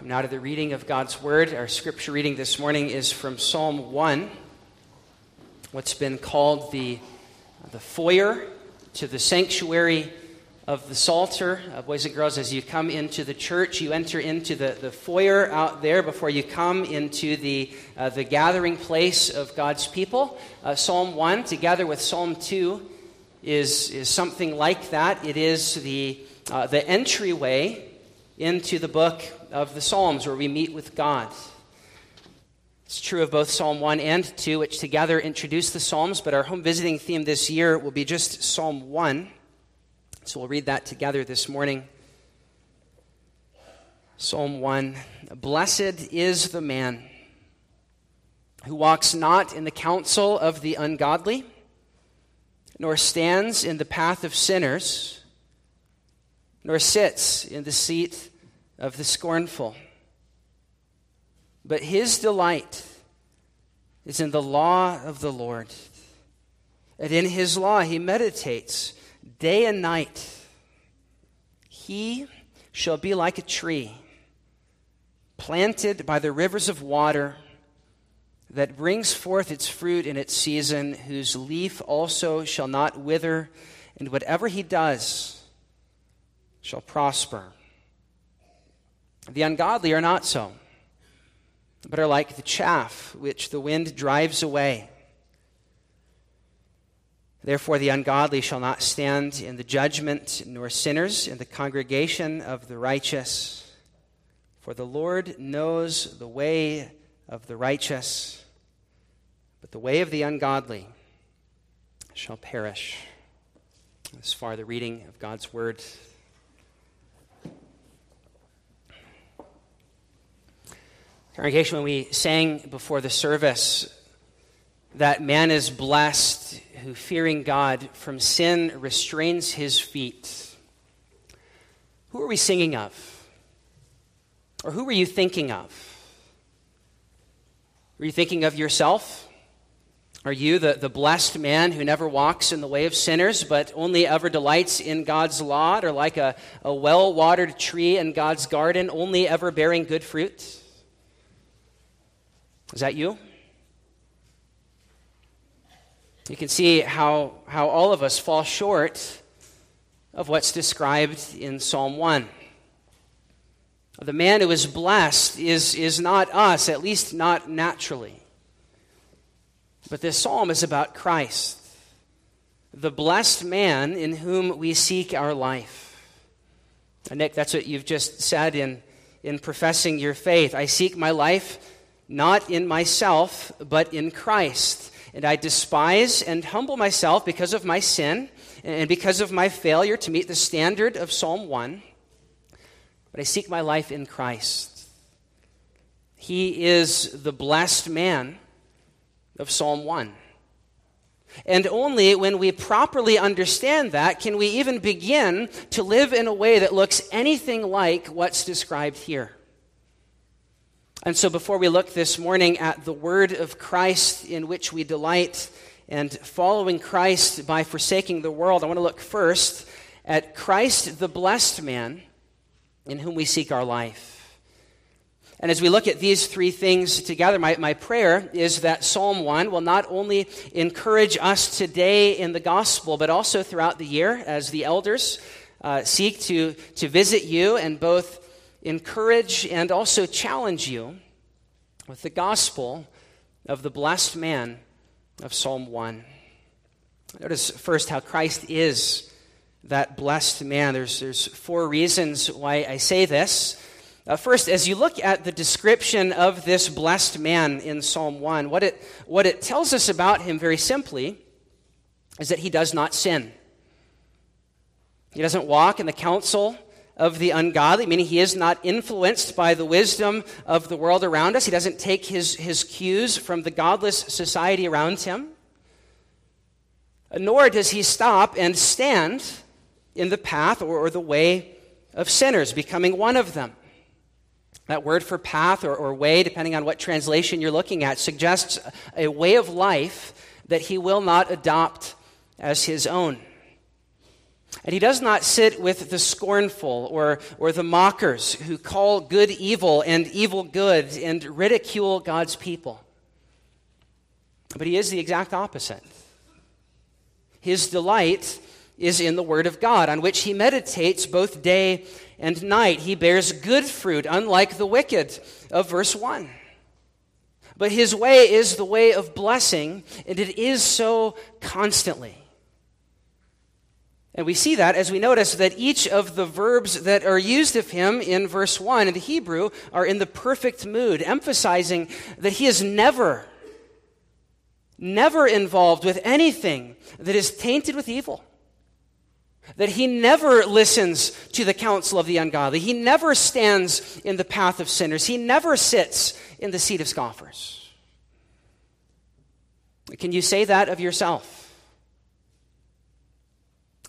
Come now to the reading of God's Word. Our scripture reading this morning is from Psalm 1, what's been called the, the foyer to the sanctuary of the Psalter. Uh, boys and girls, as you come into the church, you enter into the, the foyer out there before you come into the, uh, the gathering place of God's people. Uh, Psalm 1, together with Psalm 2, is, is something like that. It is the, uh, the entryway into the book of the Psalms where we meet with God. It's true of both Psalm 1 and 2, which together introduce the Psalms, but our home visiting theme this year will be just Psalm 1. So we'll read that together this morning. Psalm 1 Blessed is the man who walks not in the counsel of the ungodly, nor stands in the path of sinners, nor sits in the seat of the scornful. But his delight is in the law of the Lord. And in his law he meditates day and night. He shall be like a tree planted by the rivers of water that brings forth its fruit in its season, whose leaf also shall not wither, and whatever he does shall prosper. The ungodly are not so, but are like the chaff which the wind drives away. Therefore, the ungodly shall not stand in the judgment, nor sinners in the congregation of the righteous. For the Lord knows the way of the righteous, but the way of the ungodly shall perish. As far the reading of God's word. Congregation, when we sang before the service that man is blessed who, fearing God from sin, restrains his feet, who are we singing of? Or who were you thinking of? Were you thinking of yourself? Are you the, the blessed man who never walks in the way of sinners, but only ever delights in God's law, or like a, a well watered tree in God's garden, only ever bearing good fruit? Is that you? You can see how, how all of us fall short of what's described in Psalm 1. The man who is blessed is, is not us, at least not naturally. But this psalm is about Christ, the blessed man in whom we seek our life. And Nick, that's what you've just said in, in professing your faith. I seek my life not in myself, but in Christ. And I despise and humble myself because of my sin and because of my failure to meet the standard of Psalm 1. But I seek my life in Christ. He is the blessed man of Psalm 1. And only when we properly understand that can we even begin to live in a way that looks anything like what's described here. And so, before we look this morning at the word of Christ in which we delight and following Christ by forsaking the world, I want to look first at Christ, the blessed man, in whom we seek our life. And as we look at these three things together, my, my prayer is that Psalm 1 will not only encourage us today in the gospel, but also throughout the year as the elders uh, seek to, to visit you and both encourage and also challenge you with the gospel of the blessed man of Psalm 1. Notice first how Christ is that blessed man. There's, there's four reasons why I say this. Uh, first, as you look at the description of this blessed man in Psalm 1, what it, what it tells us about him very simply is that he does not sin. He doesn't walk in the counsel of the ungodly, meaning he is not influenced by the wisdom of the world around us. He doesn't take his, his cues from the godless society around him. Nor does he stop and stand in the path or, or the way of sinners, becoming one of them. That word for path or, or way, depending on what translation you're looking at, suggests a way of life that he will not adopt as his own. And he does not sit with the scornful or, or the mockers who call good evil and evil good and ridicule God's people. But he is the exact opposite. His delight is in the Word of God, on which he meditates both day and night. He bears good fruit, unlike the wicked of verse 1. But his way is the way of blessing, and it is so constantly. And we see that as we notice that each of the verbs that are used of him in verse 1 in the Hebrew are in the perfect mood, emphasizing that he is never, never involved with anything that is tainted with evil. That he never listens to the counsel of the ungodly. He never stands in the path of sinners. He never sits in the seat of scoffers. Can you say that of yourself?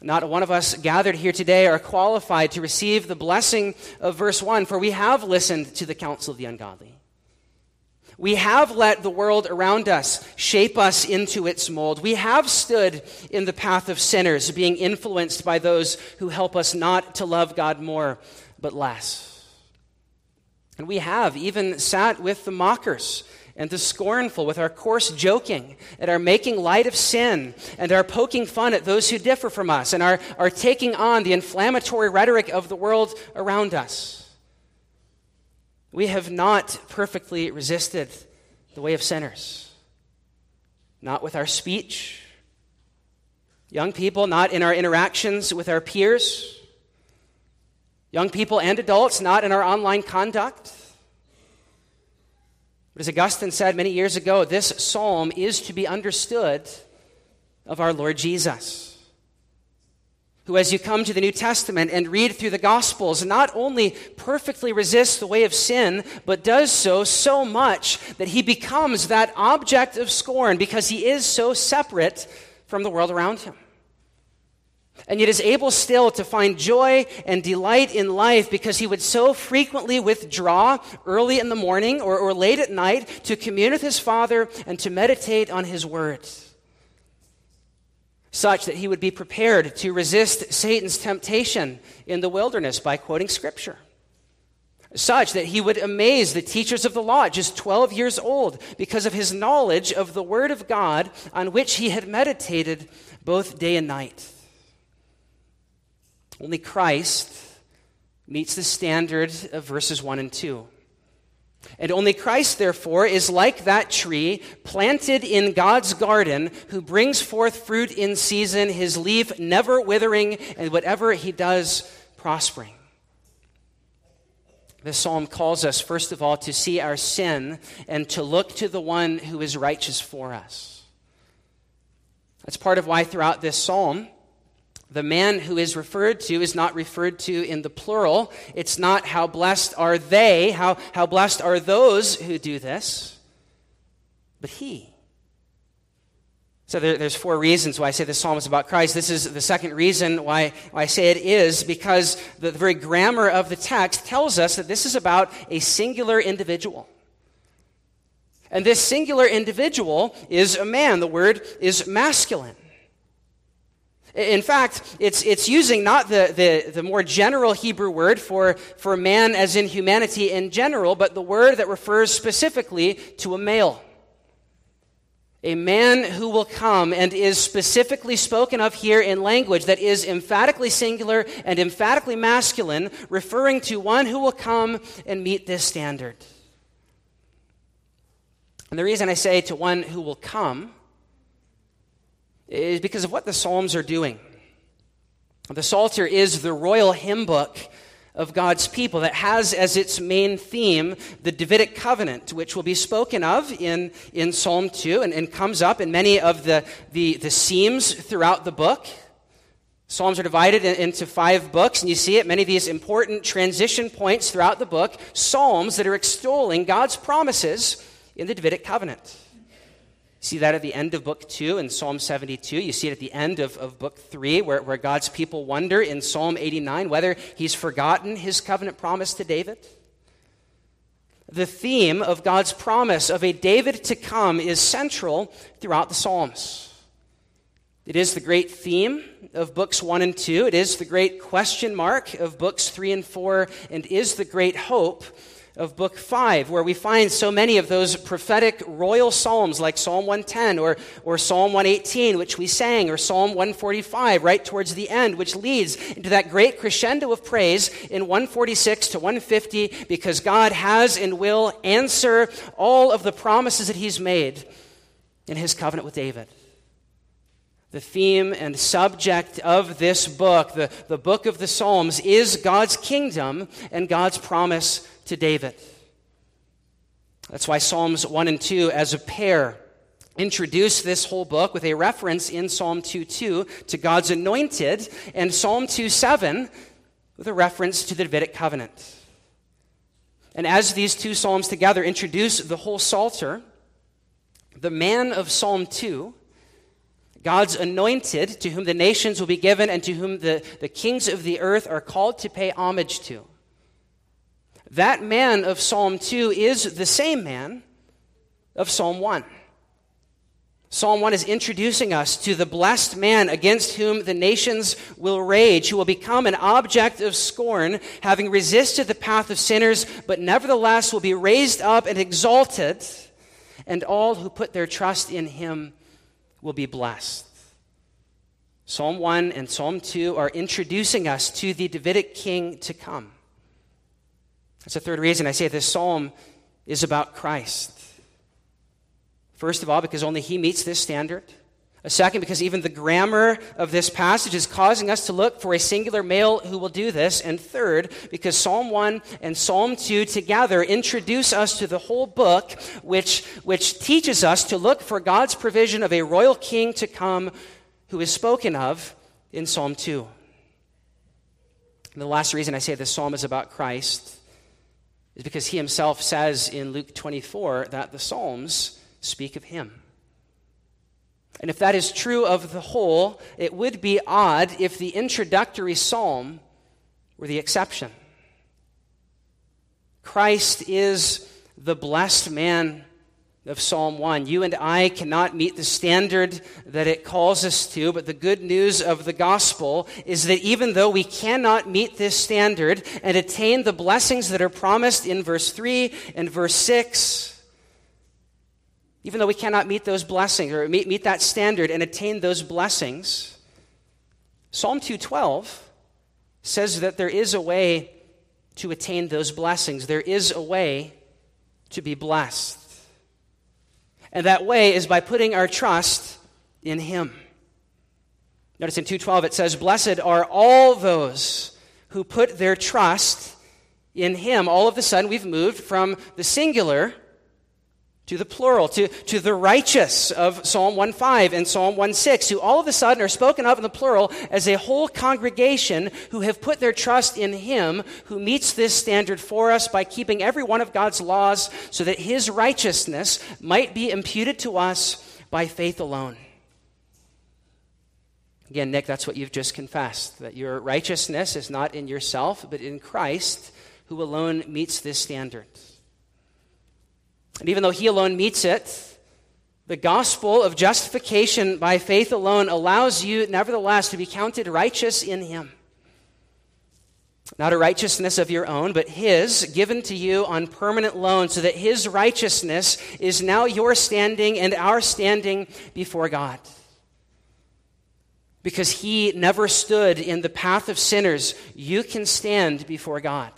Not one of us gathered here today are qualified to receive the blessing of verse 1, for we have listened to the counsel of the ungodly. We have let the world around us shape us into its mold. We have stood in the path of sinners, being influenced by those who help us not to love God more, but less. And we have even sat with the mockers and the scornful, with our coarse joking, and our making light of sin, and our poking fun at those who differ from us, and our, our taking on the inflammatory rhetoric of the world around us. We have not perfectly resisted the way of sinners, not with our speech. Young people, not in our interactions with our peers. Young people and adults, not in our online conduct but as Augustine said many years ago, this psalm is to be understood of our Lord Jesus. Who, as you come to the New Testament and read through the Gospels, not only perfectly resists the way of sin, but does so so much that he becomes that object of scorn because he is so separate from the world around him and yet is able still to find joy and delight in life because he would so frequently withdraw early in the morning or, or late at night to commune with his Father and to meditate on his words. Such that he would be prepared to resist Satan's temptation in the wilderness by quoting Scripture. Such that he would amaze the teachers of the law at just 12 years old because of his knowledge of the Word of God on which he had meditated both day and night. Only Christ meets the standard of verses 1 and 2. And only Christ, therefore, is like that tree planted in God's garden who brings forth fruit in season, his leaf never withering, and whatever he does, prospering. This psalm calls us, first of all, to see our sin and to look to the one who is righteous for us. That's part of why throughout this psalm, the man who is referred to is not referred to in the plural. It's not how blessed are they, how, how blessed are those who do this, but he. So there, there's four reasons why I say this psalm is about Christ. This is the second reason why, why I say it is because the, the very grammar of the text tells us that this is about a singular individual. And this singular individual is a man. The word is masculine. In fact, it's, it's using not the, the, the more general Hebrew word for, for man as in humanity in general, but the word that refers specifically to a male. A man who will come and is specifically spoken of here in language that is emphatically singular and emphatically masculine, referring to one who will come and meet this standard. And the reason I say to one who will come is because of what the Psalms are doing. The Psalter is the royal hymn book of God's people that has as its main theme the Davidic covenant, which will be spoken of in, in Psalm 2 and, and comes up in many of the, the, the seams throughout the book. Psalms are divided into five books, and you see it, many of these important transition points throughout the book, Psalms that are extolling God's promises in the Davidic covenant see that at the end of book 2 in Psalm 72. You see it at the end of, of book 3, where, where God's people wonder in Psalm 89 whether he's forgotten his covenant promise to David. The theme of God's promise of a David to come is central throughout the Psalms. It is the great theme of books 1 and 2. It is the great question mark of books 3 and 4, and is the great hope of book 5, where we find so many of those prophetic royal psalms like Psalm 110 or, or Psalm 118, which we sang, or Psalm 145, right towards the end, which leads into that great crescendo of praise in 146 to 150, because God has and will answer all of the promises that He's made in His covenant with David. The theme and subject of this book, the, the book of the Psalms, is God's kingdom and God's promise to David. That's why Psalms 1 and 2, as a pair, introduce this whole book with a reference in Psalm 2 2 to God's anointed, and Psalm 2 7 with a reference to the Davidic covenant. And as these two Psalms together introduce the whole Psalter, the man of Psalm 2, God's anointed, to whom the nations will be given and to whom the, the kings of the earth are called to pay homage to. That man of Psalm 2 is the same man of Psalm 1. Psalm 1 is introducing us to the blessed man against whom the nations will rage, who will become an object of scorn, having resisted the path of sinners, but nevertheless will be raised up and exalted, and all who put their trust in him will be blessed. Psalm 1 and Psalm 2 are introducing us to the Davidic king to come. That's the third reason I say this psalm is about Christ. First of all, because only he meets this standard. A second, because even the grammar of this passage is causing us to look for a singular male who will do this. And third, because Psalm 1 and Psalm 2 together introduce us to the whole book, which, which teaches us to look for God's provision of a royal king to come who is spoken of in Psalm 2. And the last reason I say this psalm is about Christ is because he himself says in Luke 24 that the Psalms speak of him. And if that is true of the whole, it would be odd if the introductory psalm were the exception. Christ is the blessed man of Psalm 1. You and I cannot meet the standard that it calls us to, but the good news of the gospel is that even though we cannot meet this standard and attain the blessings that are promised in verse 3 and verse 6, even though we cannot meet those blessings or meet, meet that standard and attain those blessings, Psalm 212 says that there is a way to attain those blessings. There is a way to be blessed. And that way is by putting our trust in Him. Notice in 2:12 it says, "Blessed are all those who put their trust in Him." All of a sudden, we've moved from the singular to the plural, to, to the righteous of Psalm 1.5 and Psalm 1.6, who all of a sudden are spoken of in the plural as a whole congregation who have put their trust in Him, who meets this standard for us by keeping every one of God's laws so that His righteousness might be imputed to us by faith alone. Again, Nick, that's what you've just confessed, that your righteousness is not in yourself, but in Christ, who alone meets this standard. And even though he alone meets it, the gospel of justification by faith alone allows you, nevertheless, to be counted righteous in him. Not a righteousness of your own, but his, given to you on permanent loan, so that his righteousness is now your standing and our standing before God. Because he never stood in the path of sinners, you can stand before God.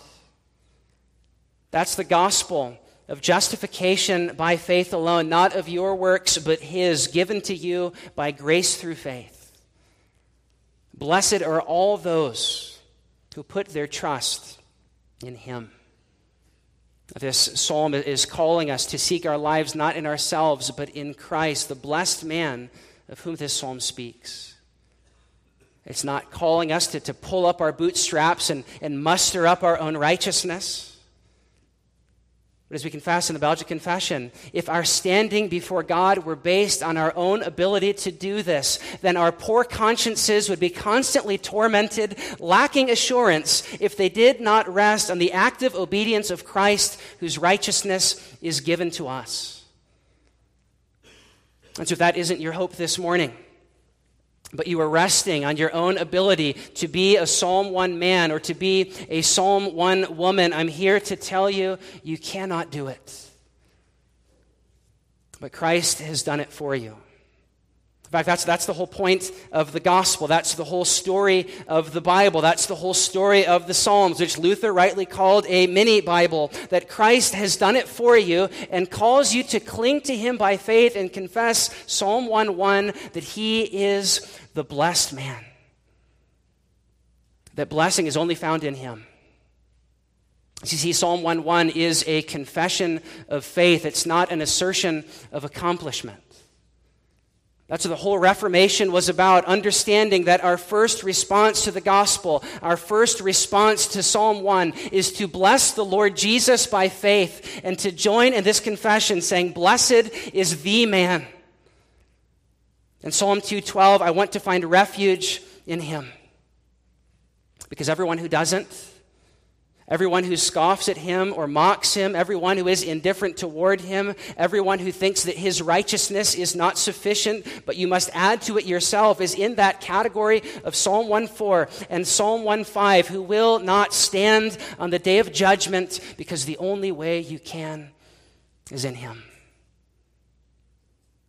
That's the gospel of justification by faith alone, not of your works, but His, given to you by grace through faith. Blessed are all those who put their trust in Him. This psalm is calling us to seek our lives not in ourselves, but in Christ, the blessed man of whom this psalm speaks. It's not calling us to, to pull up our bootstraps and, and muster up our own righteousness. But as we confess in the Belgic Confession, if our standing before God were based on our own ability to do this, then our poor consciences would be constantly tormented, lacking assurance, if they did not rest on the active obedience of Christ, whose righteousness is given to us. And so, if that isn't your hope this morning, but you are resting on your own ability to be a Psalm 1 man or to be a Psalm 1 woman, I'm here to tell you, you cannot do it. But Christ has done it for you. In fact, that's, that's the whole point of the gospel. That's the whole story of the Bible. That's the whole story of the Psalms, which Luther rightly called a mini Bible. That Christ has done it for you and calls you to cling to Him by faith and confess Psalm 1 1 that He is the blessed man. That blessing is only found in him. You see, Psalm 1 1 is a confession of faith, it's not an assertion of accomplishment. That's what the whole Reformation was about, understanding that our first response to the gospel, our first response to Psalm 1, is to bless the Lord Jesus by faith and to join in this confession saying, Blessed is the man in Psalm 2:12, I want to find refuge in him. Because everyone who doesn't, everyone who scoffs at him or mocks him, everyone who is indifferent toward him, everyone who thinks that his righteousness is not sufficient, but you must add to it yourself, is in that category of Psalm 1:4 and Psalm 1:5, who will not stand on the day of judgment because the only way you can is in him.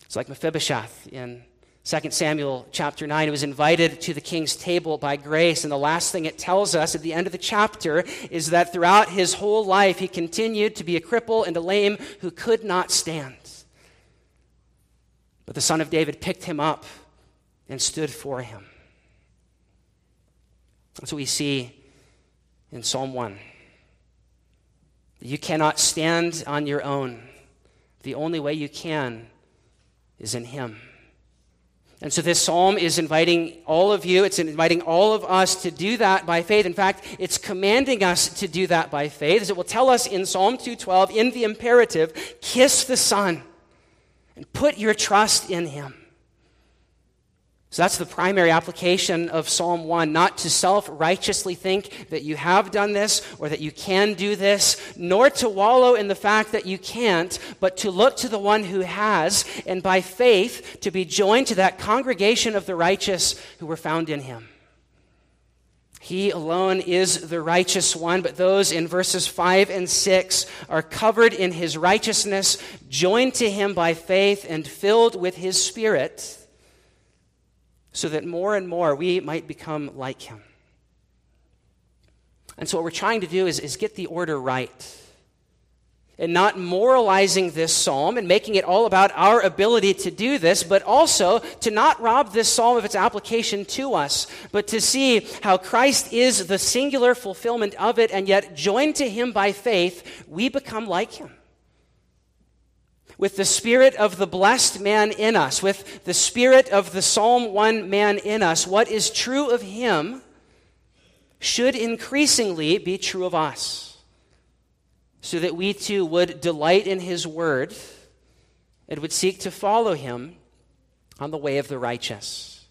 It's like Mephibosheth in 2 Samuel chapter 9 was invited to the king's table by grace. And the last thing it tells us at the end of the chapter is that throughout his whole life, he continued to be a cripple and a lame who could not stand. But the son of David picked him up and stood for him. That's what we see in Psalm 1. You cannot stand on your own. The only way you can is in Him. And so this psalm is inviting all of you, it's inviting all of us to do that by faith. In fact, it's commanding us to do that by faith. As it will tell us in Psalm 212 in the imperative, kiss the Son and put your trust in him. So that's the primary application of Psalm 1, not to self righteously think that you have done this or that you can do this, nor to wallow in the fact that you can't, but to look to the one who has, and by faith to be joined to that congregation of the righteous who were found in him. He alone is the righteous one, but those in verses 5 and 6 are covered in his righteousness, joined to him by faith, and filled with his spirit so that more and more we might become like him. And so, what we're trying to do is, is get the order right. And not moralizing this psalm and making it all about our ability to do this, but also to not rob this psalm of its application to us, but to see how Christ is the singular fulfillment of it, and yet joined to him by faith, we become like him with the spirit of the blessed man in us, with the spirit of the Psalm 1 man in us, what is true of him should increasingly be true of us, so that we too would delight in his word and would seek to follow him on the way of the righteous.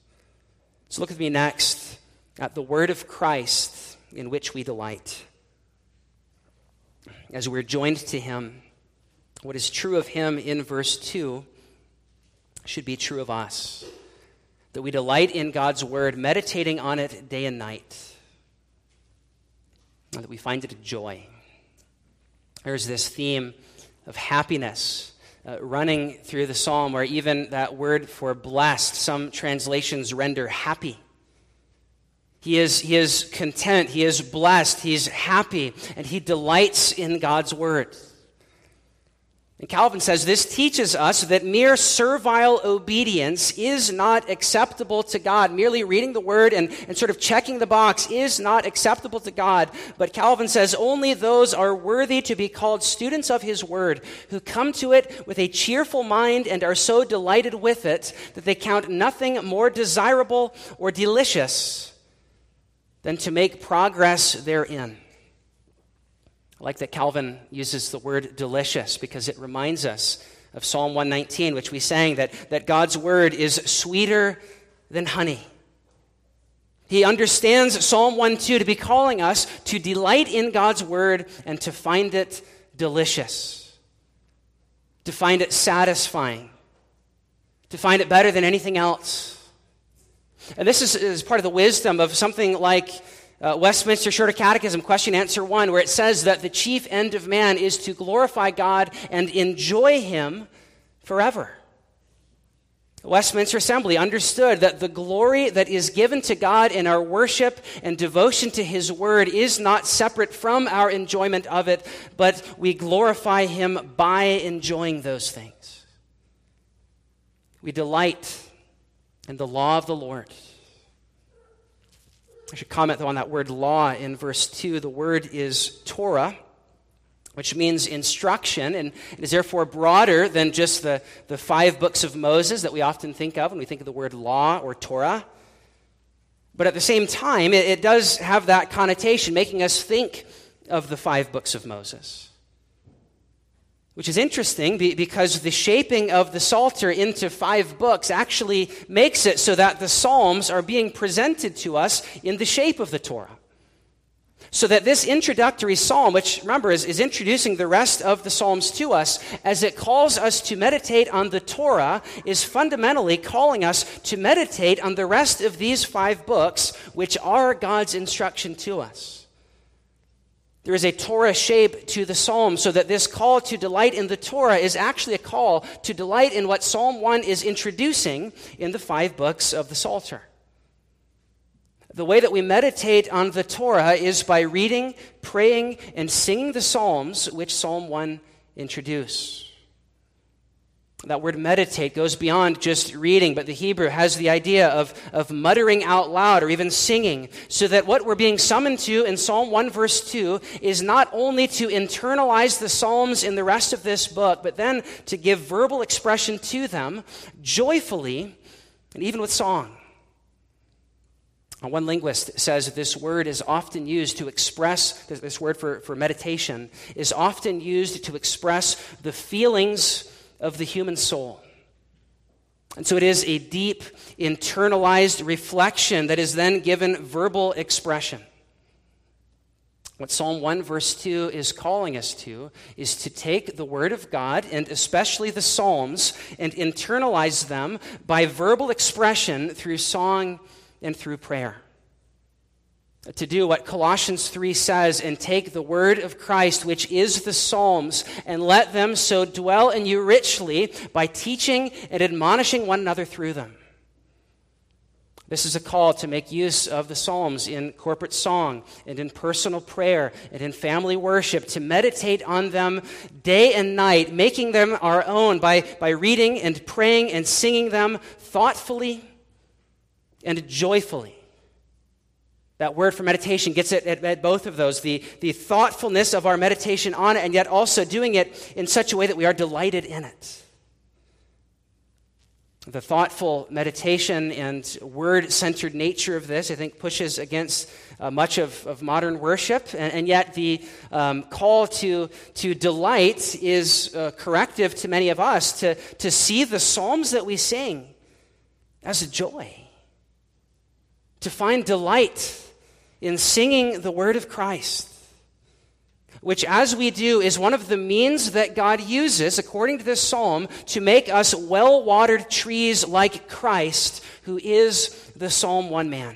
So look with me next at the word of Christ in which we delight. As we're joined to him what is true of him in verse 2 should be true of us. That we delight in God's word, meditating on it day and night. And that we find it a joy. There's this theme of happiness uh, running through the psalm, where even that word for blessed, some translations render happy. He is, he is content, he is blessed, he's happy, and he delights in God's word. And Calvin says this teaches us that mere servile obedience is not acceptable to God. Merely reading the word and, and sort of checking the box is not acceptable to God. But Calvin says only those are worthy to be called students of his word, who come to it with a cheerful mind and are so delighted with it that they count nothing more desirable or delicious than to make progress therein. I like that Calvin uses the word delicious because it reminds us of Psalm 119, which we sang that, that God's word is sweeter than honey. He understands Psalm 1 2 to be calling us to delight in God's word and to find it delicious, to find it satisfying, to find it better than anything else. And this is, is part of the wisdom of something like uh, Westminster Shorter Catechism, question answer one, where it says that the chief end of man is to glorify God and enjoy Him forever. Westminster Assembly understood that the glory that is given to God in our worship and devotion to His Word is not separate from our enjoyment of it, but we glorify Him by enjoying those things. We delight in the law of the Lord. I should comment, though, on that word law in verse 2. The word is Torah which means instruction, and is therefore broader than just the, the five books of Moses that we often think of when we think of the word law or Torah. But at the same time, it, it does have that connotation, making us think of the five books of Moses. Which is interesting because the shaping of the Psalter into five books actually makes it so that the Psalms are being presented to us in the shape of the Torah. So that this introductory psalm, which remember is, is introducing the rest of the psalms to us, as it calls us to meditate on the Torah, is fundamentally calling us to meditate on the rest of these five books, which are God's instruction to us. There is a Torah shape to the psalm, so that this call to delight in the Torah is actually a call to delight in what Psalm 1 is introducing in the five books of the Psalter. The way that we meditate on the Torah is by reading, praying, and singing the Psalms, which Psalm 1 introduce. That word meditate goes beyond just reading, but the Hebrew has the idea of, of muttering out loud or even singing, so that what we're being summoned to in Psalm 1, verse 2, is not only to internalize the Psalms in the rest of this book, but then to give verbal expression to them joyfully and even with song. One linguist says this word is often used to express, this word for, for meditation is often used to express the feelings of the human soul. And so it is a deep, internalized reflection that is then given verbal expression. What Psalm 1, verse 2 is calling us to is to take the Word of God, and especially the Psalms, and internalize them by verbal expression through song and through prayer. To do what Colossians 3 says and take the word of Christ, which is the Psalms, and let them so dwell in you richly by teaching and admonishing one another through them. This is a call to make use of the Psalms in corporate song and in personal prayer and in family worship, to meditate on them day and night, making them our own by, by reading and praying and singing them thoughtfully and joyfully. That word for meditation gets it at, at, both of those the, the thoughtfulness of our meditation on it, and yet also doing it in such a way that we are delighted in it. The thoughtful meditation and word centered nature of this, I think, pushes against uh, much of, of modern worship. And, and yet, the um, call to, to delight is uh, corrective to many of us to, to see the Psalms that we sing as a joy to find delight in singing the word of Christ, which, as we do, is one of the means that God uses, according to this psalm, to make us well watered trees like Christ, who is the Psalm 1 man.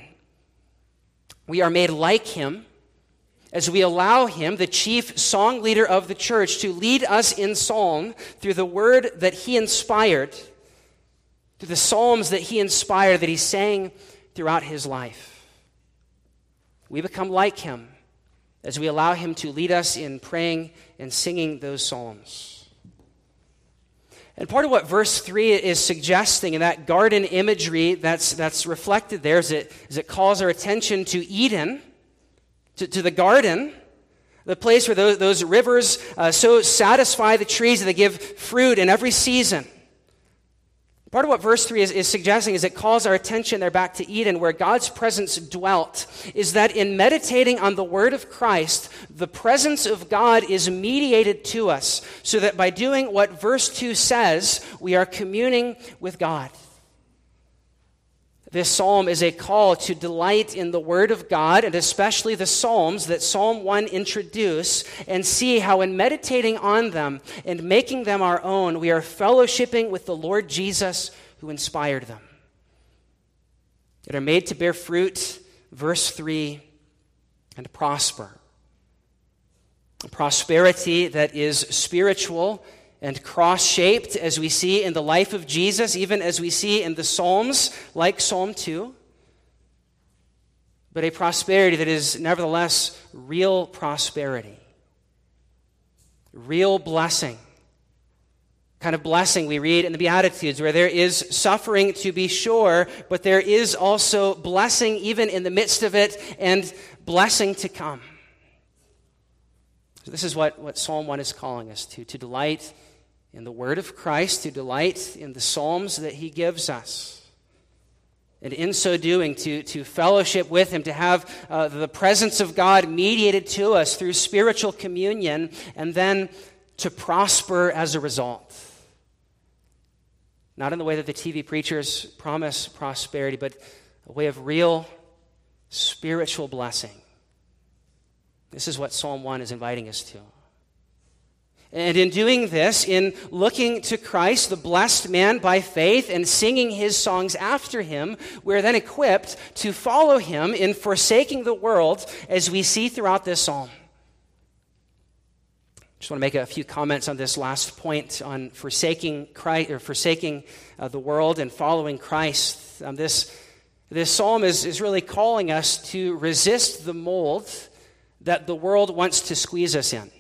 We are made like him as we allow him, the chief song leader of the church, to lead us in psalm through the word that he inspired, through the psalms that he inspired, that he sang throughout his life. We become like him as we allow him to lead us in praying and singing those psalms. And part of what verse 3 is suggesting in that garden imagery that's, that's reflected there is it, is it calls our attention to Eden, to, to the garden, the place where those, those rivers uh, so satisfy the trees that they give fruit in every season. Part of what verse 3 is, is, suggesting is it calls our attention there back to Eden, where God's presence dwelt, is that in meditating on the Word of Christ, the presence of God is mediated to us, so that by doing what verse 2 says, we are communing with God. This psalm is a call to delight in the Word of God, and especially the Psalms that Psalm 1 introduce, and see how in meditating on them and making them our own, we are fellowshipping with the Lord Jesus who inspired them. that are made to bear fruit, verse 3, and prosper. A prosperity that is spiritual and cross shaped, as we see in the life of Jesus, even as we see in the Psalms, like Psalm 2. But a prosperity that is nevertheless real prosperity, real blessing. Kind of blessing we read in the Beatitudes, where there is suffering to be sure, but there is also blessing even in the midst of it and blessing to come. So, this is what, what Psalm 1 is calling us to to delight in the Word of Christ, to delight in the Psalms that He gives us. And in so doing, to, to fellowship with Him, to have uh, the presence of God mediated to us through spiritual communion, and then to prosper as a result. Not in the way that the TV preachers promise prosperity, but a way of real spiritual blessing. This is what Psalm 1 is inviting us to. And in doing this, in looking to Christ, the blessed man by faith, and singing his songs after him, we're then equipped to follow him in forsaking the world as we see throughout this psalm. Just want to make a few comments on this last point on forsaking Christ or forsaking uh, the world and following Christ. Um, this, this psalm is, is really calling us to resist the mold that the world wants to squeeze us in.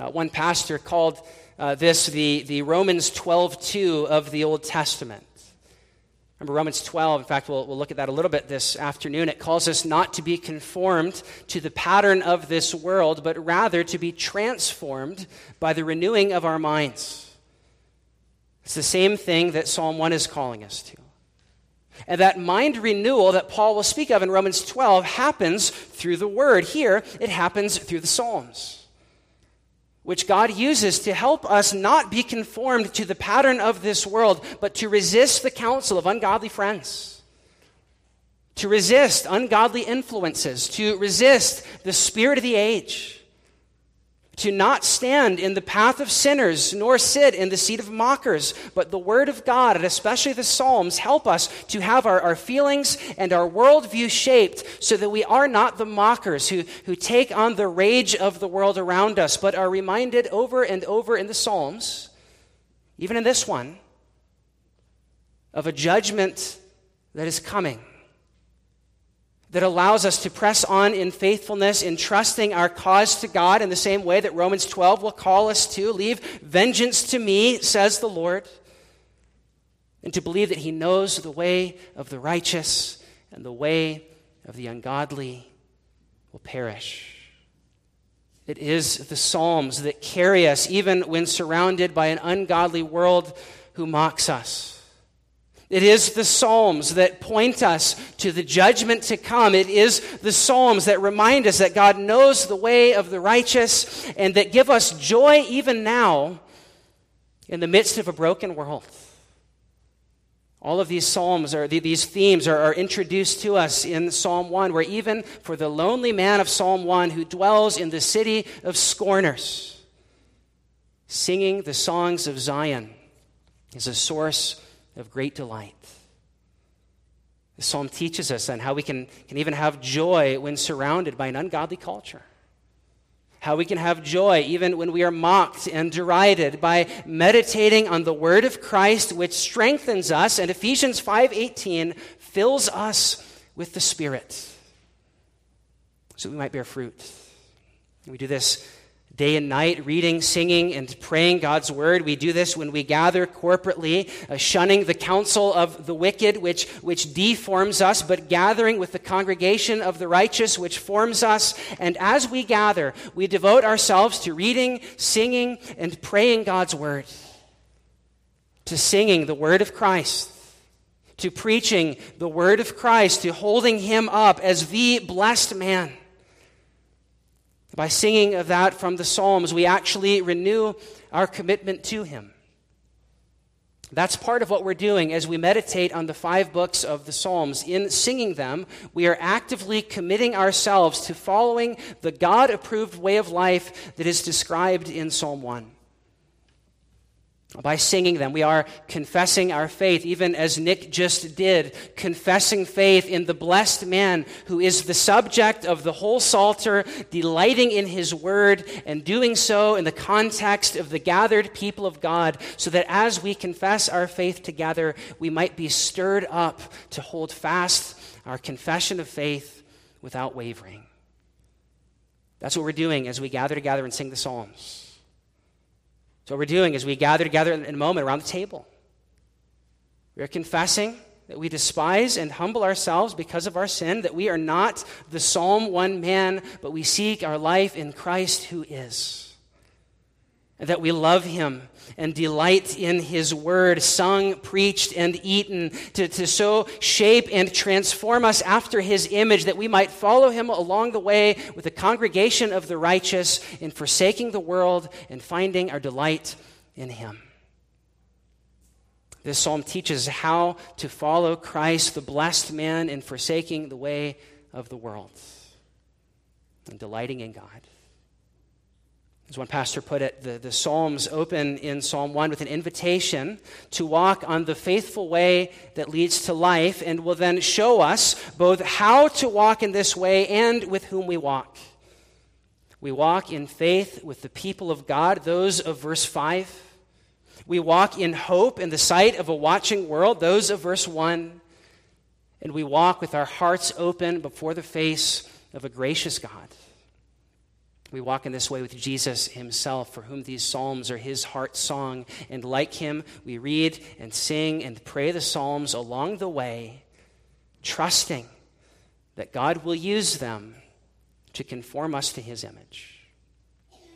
Uh, one pastor called uh, this the, the Romans 12.2 of the Old Testament. Remember Romans 12, in fact, we'll, we'll look at that a little bit this afternoon. It calls us not to be conformed to the pattern of this world, but rather to be transformed by the renewing of our minds. It's the same thing that Psalm 1 is calling us to. And that mind renewal that Paul will speak of in Romans 12 happens through the Word. Here, it happens through the Psalms which God uses to help us not be conformed to the pattern of this world, but to resist the counsel of ungodly friends, to resist ungodly influences, to resist the spirit of the age to not stand in the path of sinners, nor sit in the seat of mockers. But the Word of God, and especially the Psalms, help us to have our, our feelings and our worldview shaped so that we are not the mockers who, who take on the rage of the world around us, but are reminded over and over in the Psalms, even in this one, of a judgment that is coming that allows us to press on in faithfulness, in trusting our cause to God in the same way that Romans 12 will call us to. Leave vengeance to me, says the Lord. And to believe that He knows the way of the righteous and the way of the ungodly will perish. It is the Psalms that carry us even when surrounded by an ungodly world who mocks us. It is the Psalms that point us to the judgment to come. It is the Psalms that remind us that God knows the way of the righteous and that give us joy even now in the midst of a broken world. All of these Psalms are, these themes are, are introduced to us in Psalm 1, where even for the lonely man of Psalm 1 who dwells in the city of scorners, singing the songs of Zion is a source of great delight. The psalm teaches us then how we can, can even have joy when surrounded by an ungodly culture. How we can have joy even when we are mocked and derided by meditating on the word of Christ which strengthens us and Ephesians 5:18 fills us with the spirit so we might bear fruit. We do this day and night, reading, singing, and praying God's word. We do this when we gather corporately, uh, shunning the counsel of the wicked, which, which deforms us, but gathering with the congregation of the righteous, which forms us. And as we gather, we devote ourselves to reading, singing, and praying God's word, to singing the word of Christ to preaching the word of Christ, to holding him up as the blessed man. By singing of that from the Psalms, we actually renew our commitment to Him. That's part of what we're doing as we meditate on the five books of the Psalms. In singing them, we are actively committing ourselves to following the God approved way of life that is described in Psalm 1. By singing them. We are confessing our faith, even as Nick just did, confessing faith in the blessed man who is the subject of the whole Psalter, delighting in his word, and doing so in the context of the gathered people of God, so that as we confess our faith together, we might be stirred up to hold fast our confession of faith without wavering. That's what we're doing as we gather together and sing the Psalms. So, what we're doing is we gather together in a moment around the table. We are confessing that we despise and humble ourselves because of our sin, that we are not the Psalm 1 man, but we seek our life in Christ who is. That we love him and delight in his word, sung, preached, and eaten, to, to so shape and transform us after his image, that we might follow him along the way with the congregation of the righteous in forsaking the world and finding our delight in him. This psalm teaches how to follow Christ, the blessed man, in forsaking the way of the world and delighting in God. As one pastor put it, the, the Psalms open in Psalm 1 with an invitation to walk on the faithful way that leads to life and will then show us both how to walk in this way and with whom we walk. We walk in faith with the people of God, those of verse 5. We walk in hope in the sight of a watching world, those of verse 1. And we walk with our hearts open before the face of a gracious God. We walk in this way with Jesus himself, for whom these psalms are his heart song. And like him, we read and sing and pray the psalms along the way, trusting that God will use them to conform us to his image.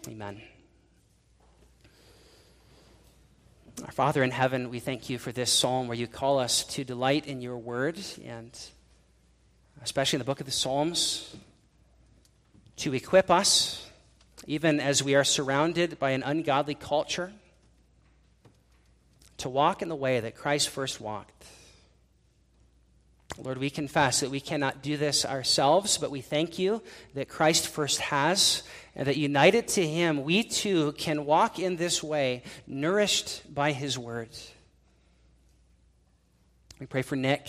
Amen. Our Father in heaven, we thank you for this psalm where you call us to delight in your word, and especially in the book of the Psalms to equip us, even as we are surrounded by an ungodly culture, to walk in the way that Christ first walked. Lord, we confess that we cannot do this ourselves, but we thank you that Christ first has, and that united to him, we too can walk in this way, nourished by his word. We pray for Nick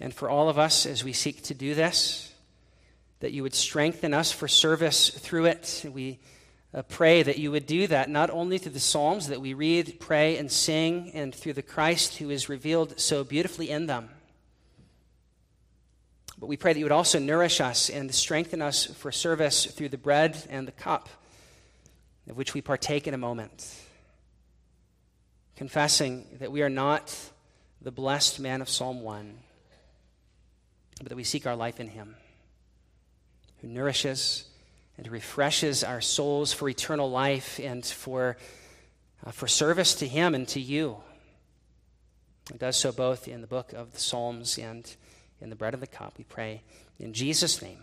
and for all of us as we seek to do this that you would strengthen us for service through it. We uh, pray that you would do that not only through the Psalms that we read, pray, and sing, and through the Christ who is revealed so beautifully in them. But we pray that you would also nourish us and strengthen us for service through the bread and the cup, of which we partake in a moment. Confessing that we are not the blessed man of Psalm 1, but that we seek our life in him who nourishes and refreshes our souls for eternal life and for, uh, for service to Him and to you. It does so both in the book of the Psalms and in the bread of the cup. We pray in Jesus' name.